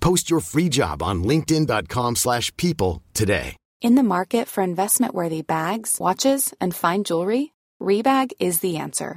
Post your free job on linkedin.com/people slash people today. In the market for investment-worthy bags, watches, and fine jewelry, Rebag is the answer.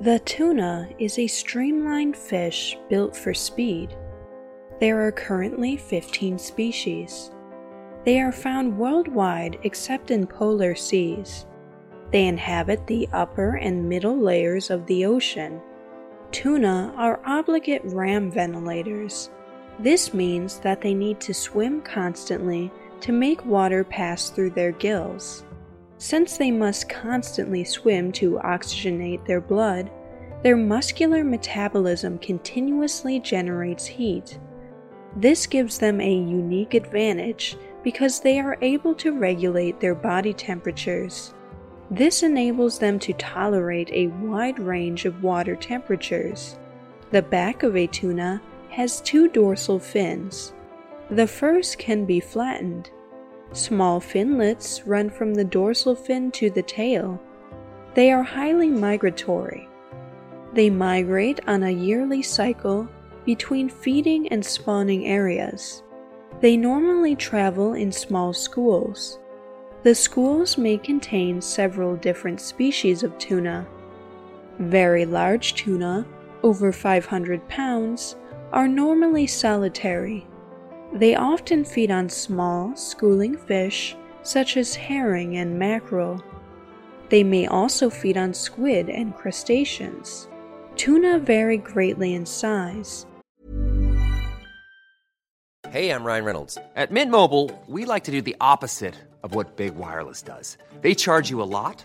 The tuna is a streamlined fish built for speed. There are currently 15 species. They are found worldwide except in polar seas. They inhabit the upper and middle layers of the ocean. Tuna are obligate ram ventilators. This means that they need to swim constantly to make water pass through their gills. Since they must constantly swim to oxygenate their blood, their muscular metabolism continuously generates heat. This gives them a unique advantage because they are able to regulate their body temperatures. This enables them to tolerate a wide range of water temperatures. The back of a tuna has two dorsal fins. The first can be flattened. Small finlets run from the dorsal fin to the tail. They are highly migratory. They migrate on a yearly cycle between feeding and spawning areas. They normally travel in small schools. The schools may contain several different species of tuna. Very large tuna, over 500 pounds, are normally solitary. They often feed on small, schooling fish such as herring and mackerel. They may also feed on squid and crustaceans. Tuna vary greatly in size. Hey, I'm Ryan Reynolds. At Mint Mobile, we like to do the opposite of what Big Wireless does. They charge you a lot,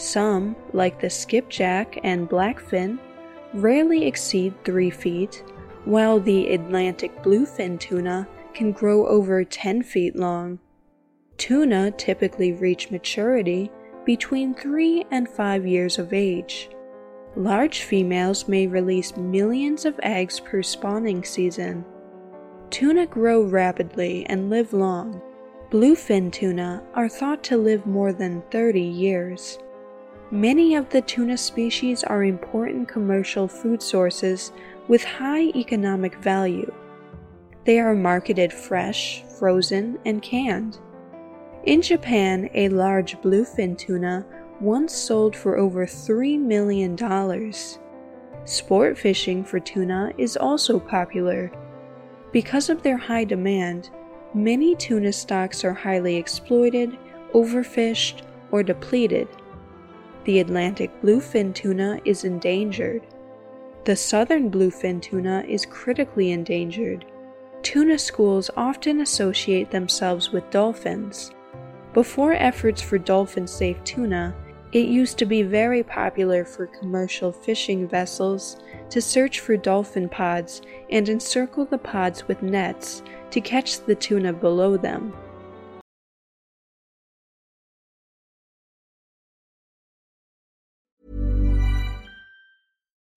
Some, like the skipjack and blackfin, rarely exceed 3 feet, while the Atlantic bluefin tuna can grow over 10 feet long. Tuna typically reach maturity between 3 and 5 years of age. Large females may release millions of eggs per spawning season. Tuna grow rapidly and live long. Bluefin tuna are thought to live more than 30 years. Many of the tuna species are important commercial food sources with high economic value. They are marketed fresh, frozen, and canned. In Japan, a large bluefin tuna once sold for over $3 million. Sport fishing for tuna is also popular. Because of their high demand, many tuna stocks are highly exploited, overfished, or depleted. The Atlantic bluefin tuna is endangered. The southern bluefin tuna is critically endangered. Tuna schools often associate themselves with dolphins. Before efforts for dolphin safe tuna, it used to be very popular for commercial fishing vessels to search for dolphin pods and encircle the pods with nets to catch the tuna below them.